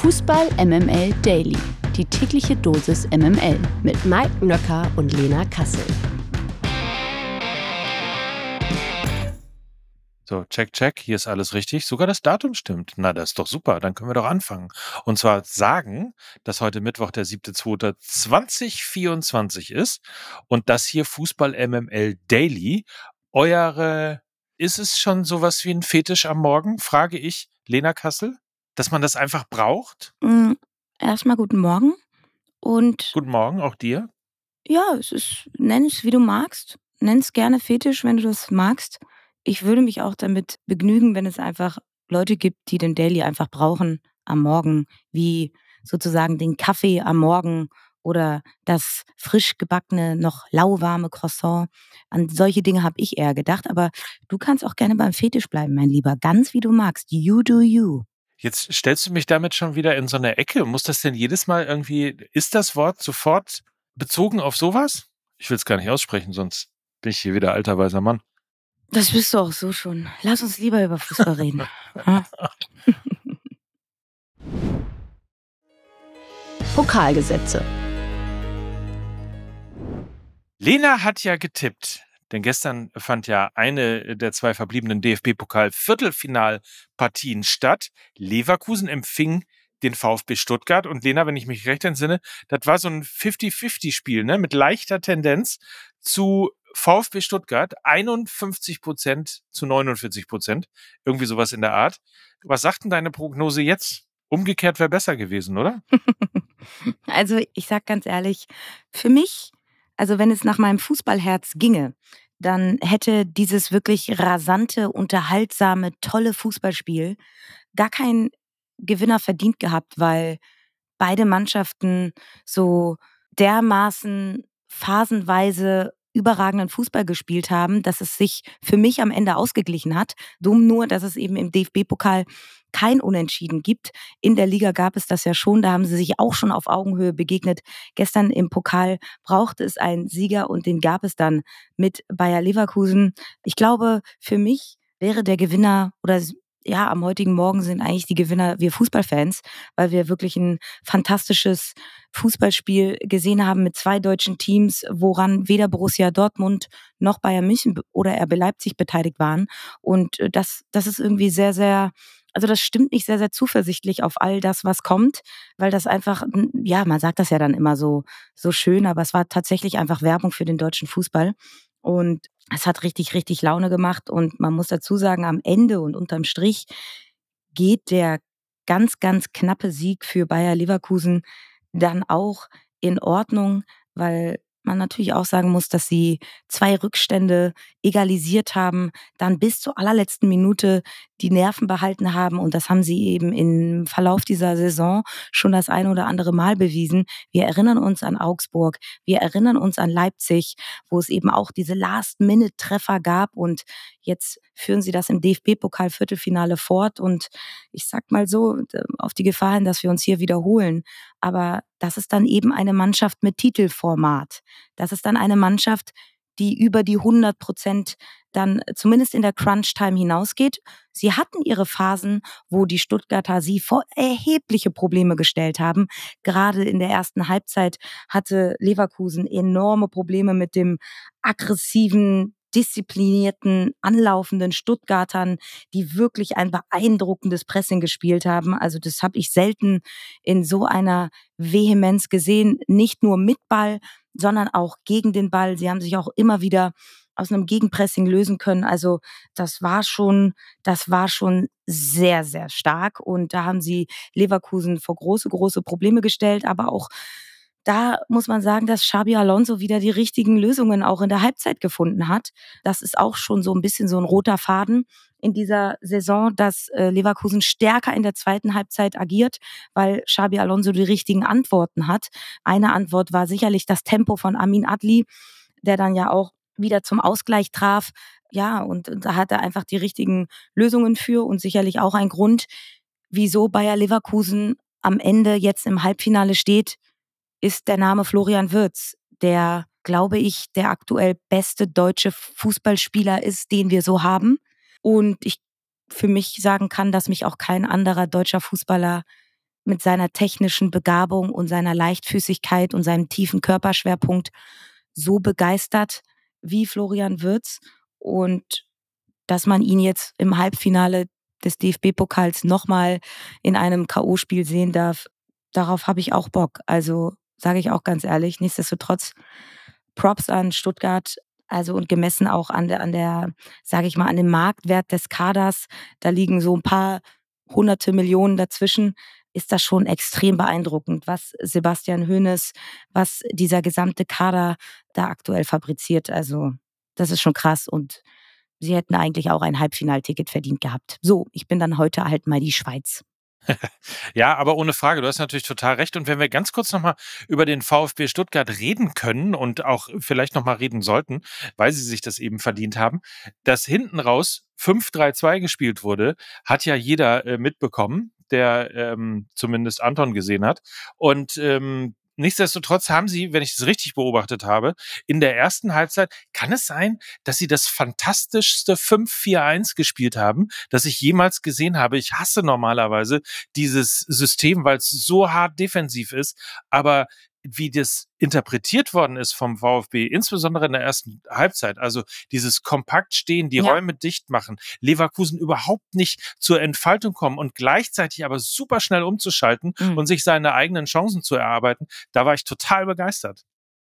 Fußball MML Daily. Die tägliche Dosis MML mit Mike Nöcker und Lena Kassel. So, check, check, hier ist alles richtig. Sogar das Datum stimmt. Na, das ist doch super. Dann können wir doch anfangen. Und zwar sagen, dass heute Mittwoch der 7.2.2024 ist und das hier Fußball MML Daily. Eure, ist es schon sowas wie ein Fetisch am Morgen? Frage ich Lena Kassel, dass man das einfach braucht? Mm, Erstmal guten Morgen und Guten Morgen, auch dir. ja, es ist, nenn es wie du magst. Nenn es gerne Fetisch, wenn du das magst. Ich würde mich auch damit begnügen, wenn es einfach Leute gibt, die den Daily einfach brauchen am Morgen, wie sozusagen den Kaffee am Morgen oder das frisch gebackene, noch lauwarme Croissant. An solche Dinge habe ich eher gedacht, aber du kannst auch gerne beim Fetisch bleiben, mein Lieber. Ganz wie du magst. You do you. Jetzt stellst du mich damit schon wieder in so eine Ecke. Muss das denn jedes Mal irgendwie, ist das Wort sofort bezogen auf sowas? Ich will es gar nicht aussprechen, sonst bin ich hier wieder alter weiser Mann. Das bist du auch so schon. Lass uns lieber über Fußball reden. Pokalgesetze. Lena hat ja getippt, denn gestern fand ja eine der zwei verbliebenen DFB-Pokal-Viertelfinalpartien statt. Leverkusen empfing den VfB Stuttgart und Lena, wenn ich mich recht entsinne, das war so ein 50-50-Spiel, ne, mit leichter Tendenz zu VfB Stuttgart, 51 Prozent zu 49 Prozent, irgendwie sowas in der Art. Was sagt denn deine Prognose jetzt? Umgekehrt wäre besser gewesen, oder? Also ich sag ganz ehrlich, für mich, also wenn es nach meinem Fußballherz ginge, dann hätte dieses wirklich rasante, unterhaltsame, tolle Fußballspiel gar keinen Gewinner verdient gehabt, weil beide Mannschaften so dermaßen phasenweise überragenden Fußball gespielt haben, dass es sich für mich am Ende ausgeglichen hat. Dumm nur, dass es eben im DFB-Pokal kein Unentschieden gibt. In der Liga gab es das ja schon, da haben sie sich auch schon auf Augenhöhe begegnet. Gestern im Pokal brauchte es einen Sieger und den gab es dann mit Bayer Leverkusen. Ich glaube, für mich wäre der Gewinner oder ja, am heutigen Morgen sind eigentlich die Gewinner wir Fußballfans, weil wir wirklich ein fantastisches Fußballspiel gesehen haben mit zwei deutschen Teams, woran weder Borussia Dortmund noch Bayern München oder RB Leipzig beteiligt waren. Und äh, das, das ist irgendwie sehr, sehr, also das stimmt nicht sehr, sehr zuversichtlich auf all das, was kommt, weil das einfach, ja, man sagt das ja dann immer so, so schön, aber es war tatsächlich einfach Werbung für den deutschen Fußball. Und es hat richtig, richtig Laune gemacht. Und man muss dazu sagen, am Ende und unterm Strich geht der ganz, ganz knappe Sieg für Bayer Leverkusen dann auch in Ordnung, weil man natürlich auch sagen muss, dass sie zwei Rückstände egalisiert haben, dann bis zur allerletzten Minute die Nerven behalten haben. Und das haben sie eben im Verlauf dieser Saison schon das ein oder andere Mal bewiesen. Wir erinnern uns an Augsburg, wir erinnern uns an Leipzig, wo es eben auch diese Last-Minute-Treffer gab. Und jetzt führen sie das im DFB-Pokal-Viertelfinale fort. Und ich sag mal so, auf die Gefahr hin, dass wir uns hier wiederholen. Aber das ist dann eben eine Mannschaft mit Titelformat. Das ist dann eine Mannschaft, die über die 100 Prozent dann zumindest in der Crunch-Time hinausgeht. Sie hatten ihre Phasen, wo die Stuttgarter sie vor erhebliche Probleme gestellt haben. Gerade in der ersten Halbzeit hatte Leverkusen enorme Probleme mit dem aggressiven disziplinierten, anlaufenden Stuttgartern, die wirklich ein beeindruckendes Pressing gespielt haben. Also das habe ich selten in so einer Vehemenz gesehen, nicht nur mit Ball, sondern auch gegen den Ball. Sie haben sich auch immer wieder aus einem Gegenpressing lösen können. Also das war schon, das war schon sehr, sehr stark. Und da haben sie Leverkusen vor große, große Probleme gestellt, aber auch da muss man sagen, dass Xabi Alonso wieder die richtigen Lösungen auch in der Halbzeit gefunden hat. Das ist auch schon so ein bisschen so ein roter Faden in dieser Saison, dass äh, Leverkusen stärker in der zweiten Halbzeit agiert, weil Xabi Alonso die richtigen Antworten hat. Eine Antwort war sicherlich das Tempo von Amin Adli, der dann ja auch wieder zum Ausgleich traf. Ja, und da hat er einfach die richtigen Lösungen für und sicherlich auch ein Grund, wieso Bayer Leverkusen am Ende jetzt im Halbfinale steht, ist der Name Florian Würz, der, glaube ich, der aktuell beste deutsche Fußballspieler ist, den wir so haben. Und ich für mich sagen kann, dass mich auch kein anderer deutscher Fußballer mit seiner technischen Begabung und seiner Leichtfüßigkeit und seinem tiefen Körperschwerpunkt so begeistert wie Florian Würz und dass man ihn jetzt im Halbfinale des DFB-Pokals nochmal in einem K.O.-Spiel sehen darf, darauf habe ich auch Bock. Also sage ich auch ganz ehrlich, nichtsdestotrotz Props an Stuttgart, also und gemessen auch an der, an der, sage ich mal, an dem Marktwert des Kaders, da liegen so ein paar hunderte Millionen dazwischen, ist das schon extrem beeindruckend, was Sebastian Hoeneß, was dieser gesamte Kader da aktuell fabriziert. Also das ist schon krass und sie hätten eigentlich auch ein Halbfinalticket verdient gehabt. So, ich bin dann heute halt mal die Schweiz. ja, aber ohne Frage, du hast natürlich total recht. Und wenn wir ganz kurz nochmal über den VfB Stuttgart reden können und auch vielleicht nochmal reden sollten, weil sie sich das eben verdient haben, dass hinten raus 5-3-2 gespielt wurde, hat ja jeder äh, mitbekommen, der ähm, zumindest Anton gesehen hat. Und ähm, Nichtsdestotrotz haben sie, wenn ich es richtig beobachtet habe, in der ersten Halbzeit, kann es sein, dass sie das fantastischste 5-4-1 gespielt haben, das ich jemals gesehen habe. Ich hasse normalerweise dieses System, weil es so hart defensiv ist, aber wie das interpretiert worden ist vom VfB, insbesondere in der ersten Halbzeit, also dieses kompakt stehen, die ja. Räume dicht machen, Leverkusen überhaupt nicht zur Entfaltung kommen und gleichzeitig aber super schnell umzuschalten mhm. und sich seine eigenen Chancen zu erarbeiten, da war ich total begeistert.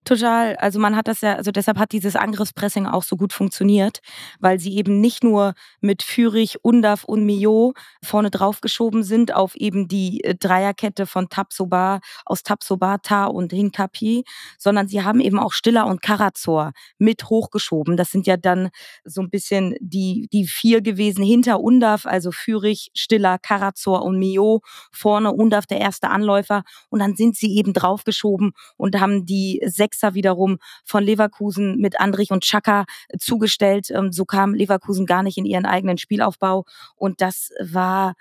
Total. Also man hat das ja, also deshalb hat dieses Angriffspressing auch so gut funktioniert, weil sie eben nicht nur mit Fürich, Undaf und Mio vorne draufgeschoben sind auf eben die äh, Dreierkette von Tapsoba, aus Tapsobata und Hinkapi, sondern sie haben eben auch Stiller und Karazor mit hochgeschoben. Das sind ja dann so ein bisschen die, die vier gewesen hinter Undaf, also Fürich, Stiller, Karazor und Mio, vorne Undaf der erste Anläufer und dann sind sie eben draufgeschoben und haben die sechs Sechser wiederum von Leverkusen mit Andrich und Chaka äh, zugestellt. Ähm, so kam Leverkusen gar nicht in ihren eigenen Spielaufbau. Und das war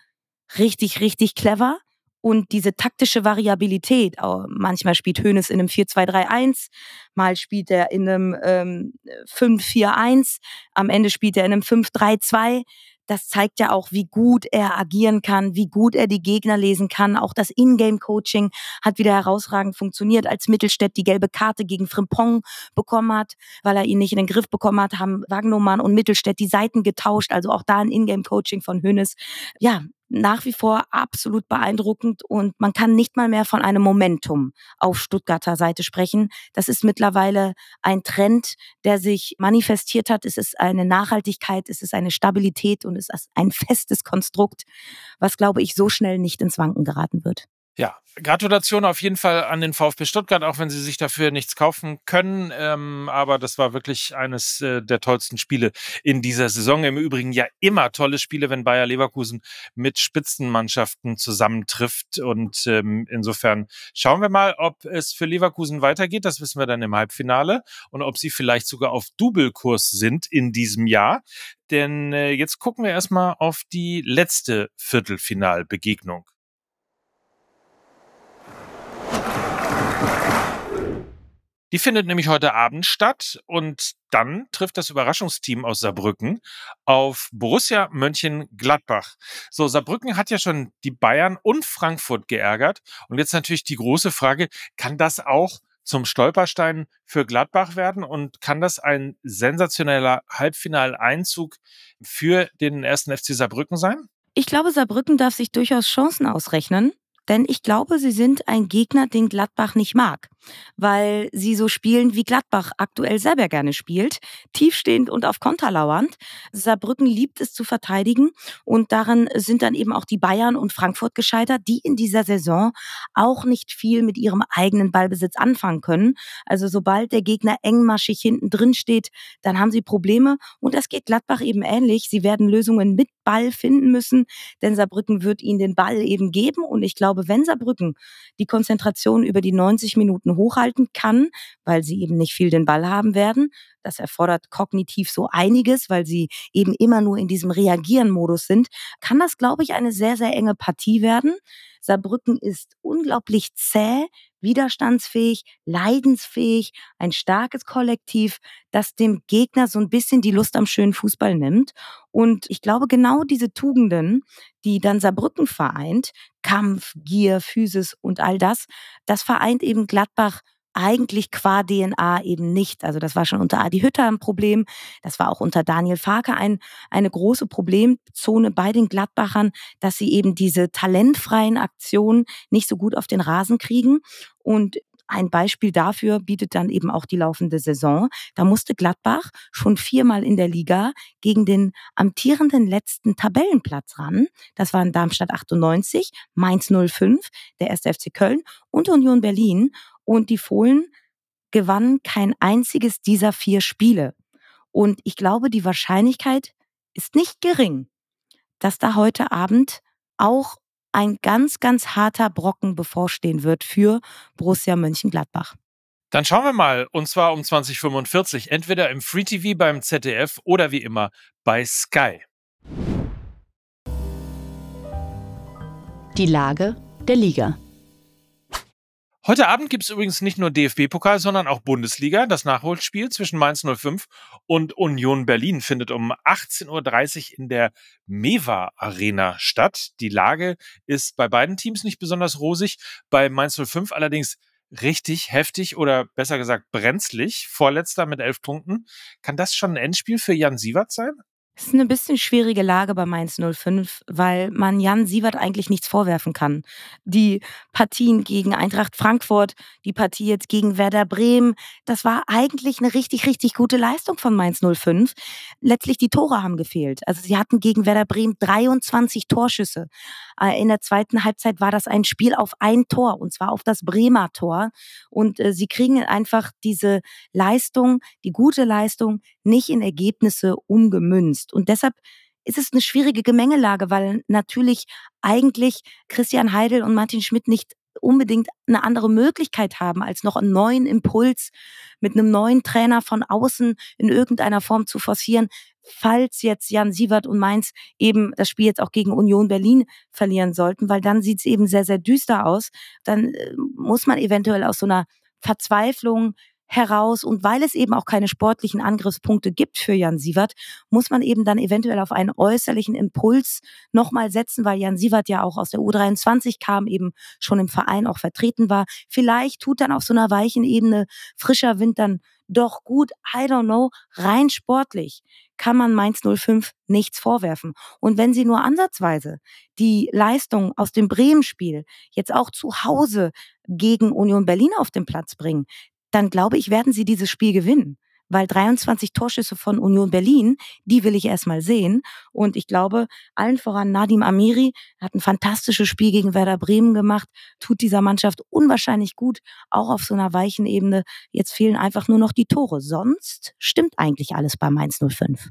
richtig, richtig clever. Und diese taktische Variabilität, manchmal spielt Hoeneß in einem 4-2-3-1, mal spielt er in einem ähm, 5-4-1, am Ende spielt er in einem 5-3-2 das zeigt ja auch, wie gut er agieren kann, wie gut er die Gegner lesen kann. Auch das Ingame-Coaching hat wieder herausragend funktioniert. Als Mittelstädt die gelbe Karte gegen Frimpong bekommen hat, weil er ihn nicht in den Griff bekommen hat, haben Wagnumann und Mittelstädt die Seiten getauscht. Also auch da ein Ingame-Coaching von Hönes. Ja, nach wie vor absolut beeindruckend und man kann nicht mal mehr von einem Momentum auf Stuttgarter Seite sprechen. Das ist mittlerweile ein Trend, der sich manifestiert hat. Es ist eine Nachhaltigkeit, es ist eine Stabilität und es ist ein festes Konstrukt, was, glaube ich, so schnell nicht ins Wanken geraten wird. Ja, Gratulation auf jeden Fall an den VfB Stuttgart, auch wenn sie sich dafür nichts kaufen können. Ähm, aber das war wirklich eines äh, der tollsten Spiele in dieser Saison. Im Übrigen ja immer tolle Spiele, wenn Bayer Leverkusen mit Spitzenmannschaften zusammentrifft. Und ähm, insofern schauen wir mal, ob es für Leverkusen weitergeht. Das wissen wir dann im Halbfinale und ob sie vielleicht sogar auf Doublekurs sind in diesem Jahr. Denn äh, jetzt gucken wir erstmal auf die letzte Viertelfinalbegegnung. Die findet nämlich heute Abend statt und dann trifft das Überraschungsteam aus Saarbrücken auf Borussia Mönchengladbach. So, Saarbrücken hat ja schon die Bayern und Frankfurt geärgert und jetzt natürlich die große Frage, kann das auch zum Stolperstein für Gladbach werden und kann das ein sensationeller Halbfinaleinzug für den ersten FC Saarbrücken sein? Ich glaube, Saarbrücken darf sich durchaus Chancen ausrechnen. Denn ich glaube, sie sind ein Gegner, den Gladbach nicht mag, weil sie so spielen, wie Gladbach aktuell selber gerne spielt, tiefstehend und auf Konter lauernd. Saarbrücken liebt es zu verteidigen und daran sind dann eben auch die Bayern und Frankfurt gescheitert, die in dieser Saison auch nicht viel mit ihrem eigenen Ballbesitz anfangen können. Also sobald der Gegner engmaschig hinten drin steht, dann haben sie Probleme und das geht Gladbach eben ähnlich. Sie werden Lösungen mit Ball finden müssen, denn Saarbrücken wird ihnen den Ball eben geben und ich glaube, glaube, wenn Saarbrücken die Konzentration über die 90 Minuten hochhalten kann, weil sie eben nicht viel den Ball haben werden, das erfordert kognitiv so einiges, weil sie eben immer nur in diesem Reagieren-Modus sind, kann das, glaube ich, eine sehr, sehr enge Partie werden. Saarbrücken ist unglaublich zäh, widerstandsfähig, leidensfähig, ein starkes Kollektiv, das dem Gegner so ein bisschen die Lust am schönen Fußball nimmt. Und ich glaube, genau diese Tugenden, die dann Saarbrücken vereint, Kampf, Gier, Physis und all das, das vereint eben Gladbach eigentlich qua DNA eben nicht. Also das war schon unter Adi Hütter ein Problem. Das war auch unter Daniel Farke ein, eine große Problemzone bei den Gladbachern, dass sie eben diese talentfreien Aktionen nicht so gut auf den Rasen kriegen. Und ein Beispiel dafür bietet dann eben auch die laufende Saison. Da musste Gladbach schon viermal in der Liga gegen den amtierenden letzten Tabellenplatz ran. Das waren Darmstadt 98, Mainz 05, der 1. FC Köln und Union Berlin. Und die Fohlen gewannen kein einziges dieser vier Spiele. Und ich glaube, die Wahrscheinlichkeit ist nicht gering, dass da heute Abend auch ein ganz, ganz harter Brocken bevorstehen wird für Borussia Mönchengladbach. Dann schauen wir mal, und zwar um 2045, entweder im Free TV beim ZDF oder wie immer bei Sky. Die Lage der Liga. Heute Abend gibt es übrigens nicht nur DFB-Pokal, sondern auch Bundesliga. Das Nachholspiel zwischen Mainz 05 und Union Berlin findet um 18.30 Uhr in der Mewa Arena statt. Die Lage ist bei beiden Teams nicht besonders rosig. Bei Mainz 05 allerdings richtig heftig oder besser gesagt brenzlig. Vorletzter mit elf Punkten. Kann das schon ein Endspiel für Jan Sievert sein? Es ist eine bisschen schwierige Lage bei Mainz 05, weil man Jan Sievert eigentlich nichts vorwerfen kann. Die Partien gegen Eintracht Frankfurt, die Partie jetzt gegen Werder Bremen, das war eigentlich eine richtig, richtig gute Leistung von Mainz 05. Letztlich die Tore haben gefehlt. Also sie hatten gegen Werder Bremen 23 Torschüsse. Äh, in der zweiten Halbzeit war das ein Spiel auf ein Tor, und zwar auf das Bremer Tor. Und äh, sie kriegen einfach diese Leistung, die gute Leistung, nicht in Ergebnisse umgemünzt. Und deshalb ist es eine schwierige Gemengelage, weil natürlich eigentlich Christian Heidel und Martin Schmidt nicht unbedingt eine andere Möglichkeit haben, als noch einen neuen Impuls mit einem neuen Trainer von außen in irgendeiner Form zu forcieren, falls jetzt Jan Sievert und Mainz eben das Spiel jetzt auch gegen Union Berlin verlieren sollten, weil dann sieht es eben sehr, sehr düster aus. Dann äh, muss man eventuell aus so einer Verzweiflung heraus und weil es eben auch keine sportlichen Angriffspunkte gibt für Jan Sievert, muss man eben dann eventuell auf einen äußerlichen Impuls nochmal setzen, weil Jan Sievert ja auch aus der U23 kam, eben schon im Verein auch vertreten war. Vielleicht tut dann auf so einer weichen Ebene frischer Wind dann doch gut, I don't know, rein sportlich kann man Mainz 05 nichts vorwerfen. Und wenn sie nur ansatzweise die Leistung aus dem Bremen-Spiel jetzt auch zu Hause gegen Union Berlin auf den Platz bringen, dann glaube ich, werden sie dieses Spiel gewinnen. Weil 23 Torschüsse von Union Berlin, die will ich erstmal sehen. Und ich glaube, allen voran Nadim Amiri hat ein fantastisches Spiel gegen Werder Bremen gemacht, tut dieser Mannschaft unwahrscheinlich gut, auch auf so einer weichen Ebene. Jetzt fehlen einfach nur noch die Tore. Sonst stimmt eigentlich alles bei Mainz 05.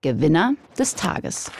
Gewinner des Tages.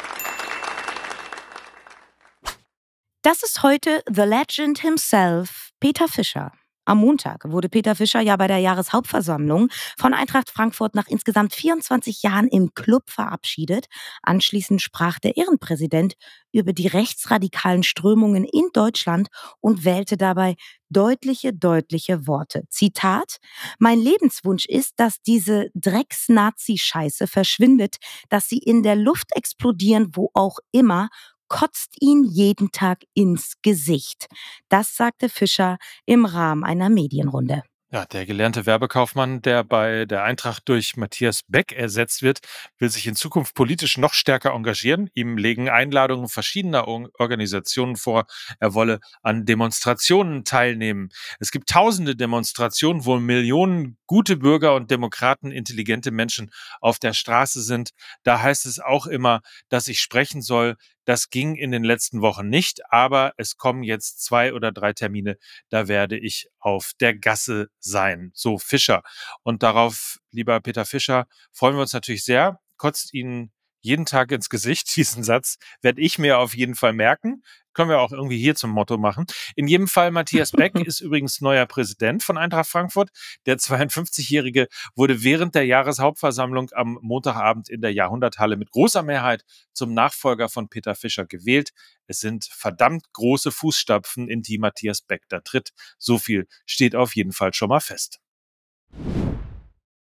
Das ist heute The Legend himself, Peter Fischer. Am Montag wurde Peter Fischer ja bei der Jahreshauptversammlung von Eintracht Frankfurt nach insgesamt 24 Jahren im Club verabschiedet. Anschließend sprach der Ehrenpräsident über die rechtsradikalen Strömungen in Deutschland und wählte dabei deutliche, deutliche Worte. Zitat, mein Lebenswunsch ist, dass diese Drecks-Nazi-Scheiße verschwindet, dass sie in der Luft explodieren, wo auch immer, kotzt ihn jeden Tag ins Gesicht. Das sagte Fischer im Rahmen einer Medienrunde. Ja, der gelernte Werbekaufmann, der bei der Eintracht durch Matthias Beck ersetzt wird, will sich in Zukunft politisch noch stärker engagieren. Ihm legen Einladungen verschiedener Organisationen vor, er wolle an Demonstrationen teilnehmen. Es gibt tausende Demonstrationen, wo Millionen gute Bürger und Demokraten, intelligente Menschen auf der Straße sind. Da heißt es auch immer, dass ich sprechen soll, Das ging in den letzten Wochen nicht, aber es kommen jetzt zwei oder drei Termine, da werde ich auf der Gasse sein. So Fischer. Und darauf, lieber Peter Fischer, freuen wir uns natürlich sehr. Kotzt Ihnen jeden Tag ins Gesicht. Diesen Satz werde ich mir auf jeden Fall merken. Können wir auch irgendwie hier zum Motto machen. In jedem Fall, Matthias Beck ist übrigens neuer Präsident von Eintracht Frankfurt. Der 52-Jährige wurde während der Jahreshauptversammlung am Montagabend in der Jahrhunderthalle mit großer Mehrheit zum Nachfolger von Peter Fischer gewählt. Es sind verdammt große Fußstapfen, in die Matthias Beck da tritt. So viel steht auf jeden Fall schon mal fest.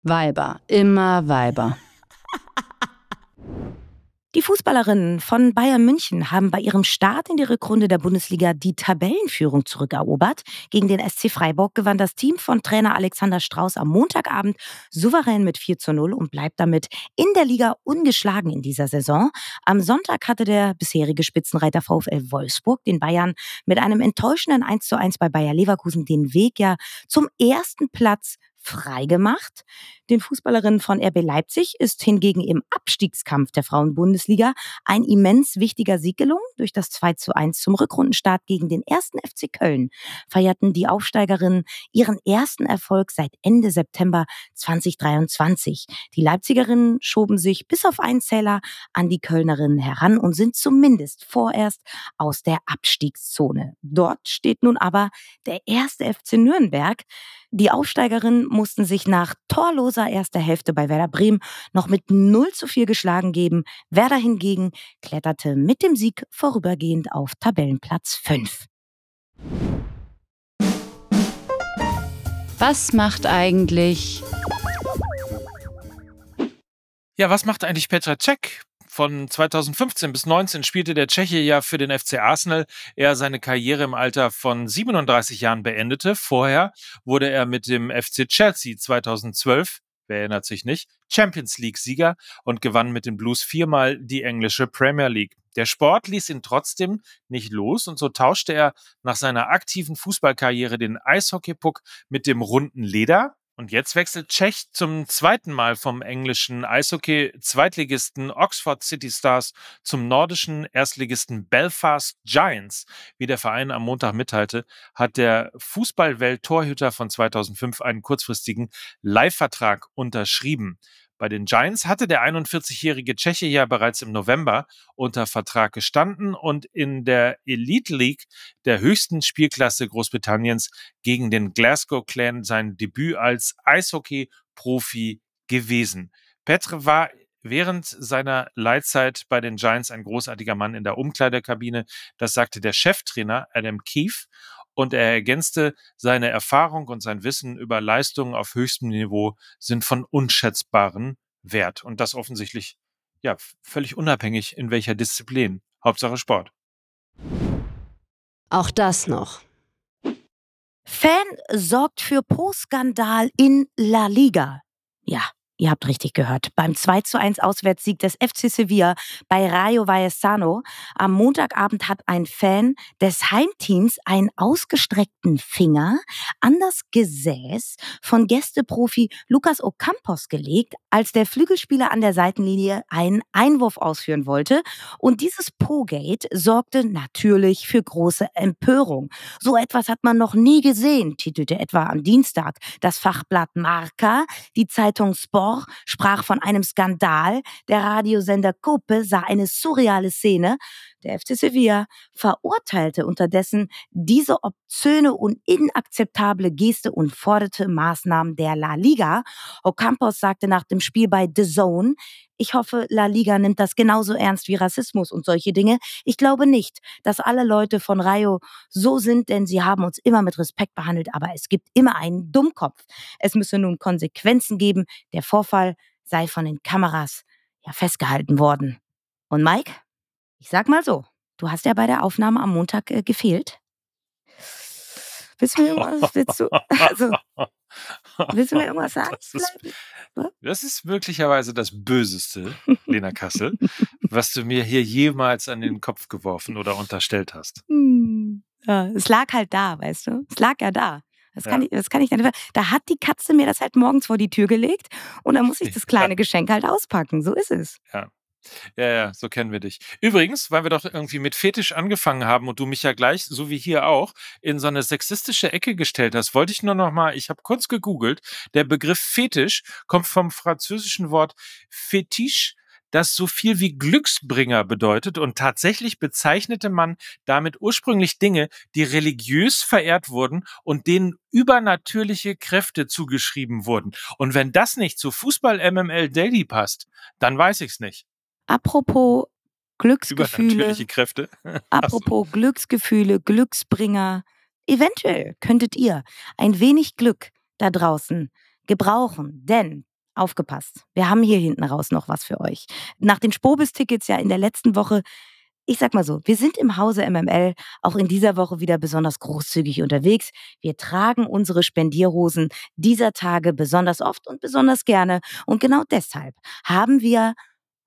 Weiber, immer Weiber. Die Fußballerinnen von Bayern München haben bei ihrem Start in die Rückrunde der Bundesliga die Tabellenführung zurückerobert. Gegen den SC Freiburg gewann das Team von Trainer Alexander Strauß am Montagabend souverän mit 4 zu 0 und bleibt damit in der Liga ungeschlagen in dieser Saison. Am Sonntag hatte der bisherige Spitzenreiter VfL Wolfsburg den Bayern mit einem enttäuschenden 1 zu 1 bei Bayer Leverkusen den Weg ja zum ersten Platz freigemacht. Den Fußballerinnen von RB Leipzig ist hingegen im Abstiegskampf der Frauenbundesliga ein immens wichtiger Sieg gelungen. Durch das 2 zu 1 zum Rückrundenstart gegen den ersten FC Köln feierten die Aufsteigerinnen ihren ersten Erfolg seit Ende September 2023. Die Leipzigerinnen schoben sich bis auf einen Zähler an die Kölnerinnen heran und sind zumindest vorerst aus der Abstiegszone. Dort steht nun aber der erste FC Nürnberg. Die Aufsteigerinnen mussten sich nach torloser erster Hälfte bei Werder Bremen noch mit 0 zu 4 geschlagen geben. Werder hingegen kletterte mit dem Sieg vorübergehend auf Tabellenplatz 5. Was macht eigentlich ja, was macht eigentlich Petra Cech? Von 2015 bis 19 spielte der Tscheche ja für den FC Arsenal. Er seine Karriere im Alter von 37 Jahren beendete. Vorher wurde er mit dem FC Chelsea 2012 wer erinnert sich nicht, Champions League-Sieger und gewann mit den Blues viermal die englische Premier League. Der Sport ließ ihn trotzdem nicht los und so tauschte er nach seiner aktiven Fußballkarriere den Eishockeypuck mit dem runden Leder und jetzt wechselt Tschech zum zweiten Mal vom englischen Eishockey-Zweitligisten Oxford City Stars zum nordischen Erstligisten Belfast Giants. Wie der Verein am Montag mitteilte, hat der Fußballwelt-Torhüter von 2005 einen kurzfristigen Leihvertrag unterschrieben. Bei den Giants hatte der 41-jährige Tscheche ja bereits im November unter Vertrag gestanden und in der Elite League der höchsten Spielklasse Großbritanniens gegen den Glasgow Clan sein Debüt als Eishockey-Profi gewesen. Petre war während seiner Leitzeit bei den Giants ein großartiger Mann in der Umkleidekabine. Das sagte der Cheftrainer Adam Keefe und er ergänzte, seine Erfahrung und sein Wissen über Leistungen auf höchstem Niveau sind von unschätzbarem Wert. Und das offensichtlich, ja, völlig unabhängig in welcher Disziplin. Hauptsache Sport. Auch das noch. Fan sorgt für Pro-Skandal in La Liga. Ja, Ihr habt richtig gehört. Beim 2 zu 1 Auswärtssieg des FC Sevilla bei Rayo Vallecano am Montagabend hat ein Fan des Heimteams einen ausgestreckten Finger an das Gesäß von Gästeprofi Lucas Ocampos gelegt, als der Flügelspieler an der Seitenlinie einen Einwurf ausführen wollte. Und dieses Pro-Gate sorgte natürlich für große Empörung. So etwas hat man noch nie gesehen, titelte etwa am Dienstag das Fachblatt Marca, die Zeitung Sport Mor sprach von einem Skandal. Der Radiosender Cope sah eine surreale Szene. Der FC Sevilla verurteilte unterdessen diese obszöne und inakzeptable Geste und forderte Maßnahmen der La Liga. Ocampos sagte nach dem Spiel bei The Zone, ich hoffe, La Liga nimmt das genauso ernst wie Rassismus und solche Dinge. Ich glaube nicht, dass alle Leute von Rayo so sind, denn sie haben uns immer mit Respekt behandelt, aber es gibt immer einen Dummkopf. Es müsse nun Konsequenzen geben. Der Vorfall sei von den Kameras ja festgehalten worden. Und Mike? Ich sag mal so, du hast ja bei der Aufnahme am Montag äh, gefehlt. Willst du mir irgendwas, willst du, also, willst du mir irgendwas sagen? Das ist, das ist möglicherweise das Böseste, Lena Kassel, was du mir hier jemals an den Kopf geworfen oder unterstellt hast. Hm, ja, es lag halt da, weißt du? Es lag ja da. Das kann, ja. ich, das kann ich nicht. Da hat die Katze mir das halt morgens vor die Tür gelegt und dann muss ich das kleine Geschenk halt auspacken. So ist es. Ja. Ja, ja, so kennen wir dich. Übrigens, weil wir doch irgendwie mit Fetisch angefangen haben und du mich ja gleich, so wie hier auch, in so eine sexistische Ecke gestellt hast, wollte ich nur noch mal, ich habe kurz gegoogelt, der Begriff Fetisch kommt vom französischen Wort Fetiche, das so viel wie Glücksbringer bedeutet und tatsächlich bezeichnete man damit ursprünglich Dinge, die religiös verehrt wurden und denen übernatürliche Kräfte zugeschrieben wurden. Und wenn das nicht zu Fußball MML Daily passt, dann weiß ich's nicht. Apropos Glücksgefühle. Übernatürliche Kräfte. apropos Glücksgefühle, Glücksbringer. Eventuell könntet ihr ein wenig Glück da draußen gebrauchen, denn aufgepasst, wir haben hier hinten raus noch was für euch. Nach den Spobis-Tickets ja in der letzten Woche ich sag mal so, wir sind im Hause MML auch in dieser Woche wieder besonders großzügig unterwegs. Wir tragen unsere Spendierhosen dieser Tage besonders oft und besonders gerne. Und genau deshalb haben wir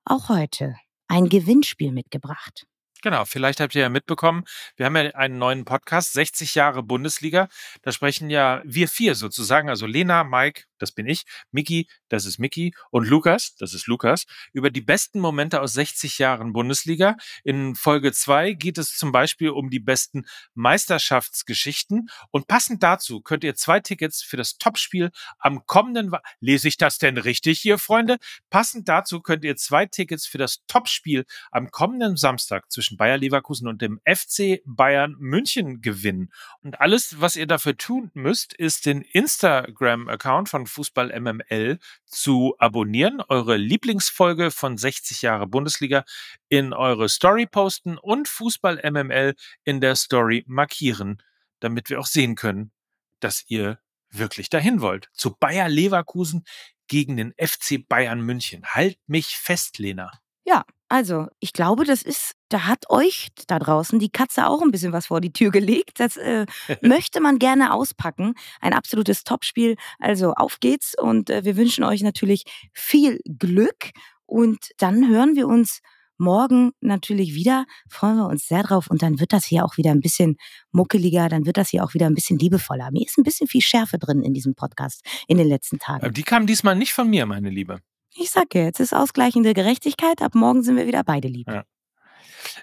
auch heute ein Gewinnspiel mitgebracht. Genau, vielleicht habt ihr ja mitbekommen, wir haben ja einen neuen Podcast, 60 Jahre Bundesliga. Da sprechen ja wir vier sozusagen, also Lena, Mike, das bin ich, Miki, das ist Miki und Lukas, das ist Lukas, über die besten Momente aus 60 Jahren Bundesliga. In Folge 2 geht es zum Beispiel um die besten Meisterschaftsgeschichten und passend dazu könnt ihr zwei Tickets für das Topspiel am kommenden, lese ich das denn richtig hier, Freunde? Passend dazu könnt ihr zwei Tickets für das Topspiel am kommenden Samstag zwischen Bayer Leverkusen und dem FC Bayern München gewinnen. Und alles, was ihr dafür tun müsst, ist den Instagram-Account von Fußball MML zu abonnieren, eure Lieblingsfolge von 60 Jahre Bundesliga in eure Story posten und Fußball MML in der Story markieren, damit wir auch sehen können, dass ihr wirklich dahin wollt. Zu Bayer Leverkusen gegen den FC Bayern München. Halt mich fest, Lena. Ja, also ich glaube, das ist, da hat euch da draußen die Katze auch ein bisschen was vor die Tür gelegt. Das äh, möchte man gerne auspacken. Ein absolutes Topspiel. Also auf geht's und äh, wir wünschen euch natürlich viel Glück und dann hören wir uns morgen natürlich wieder. Freuen wir uns sehr drauf und dann wird das hier auch wieder ein bisschen muckeliger, dann wird das hier auch wieder ein bisschen liebevoller. Mir ist ein bisschen viel Schärfe drin in diesem Podcast in den letzten Tagen. Die kam diesmal nicht von mir, meine Liebe. Ich sag ja, jetzt ist ausgleichende Gerechtigkeit. Ab morgen sind wir wieder beide lieb. Ja.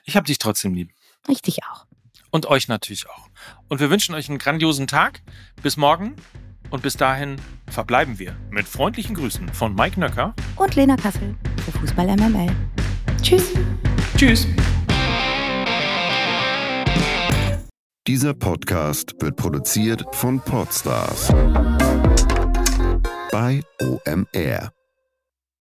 Ich hab dich trotzdem lieb. Ich dich auch. Und euch natürlich auch. Und wir wünschen euch einen grandiosen Tag. Bis morgen. Und bis dahin verbleiben wir mit freundlichen Grüßen von Mike Nöcker und Lena Kassel für Fußball MML. Tschüss. Tschüss. Dieser Podcast wird produziert von Podstars bei OMR.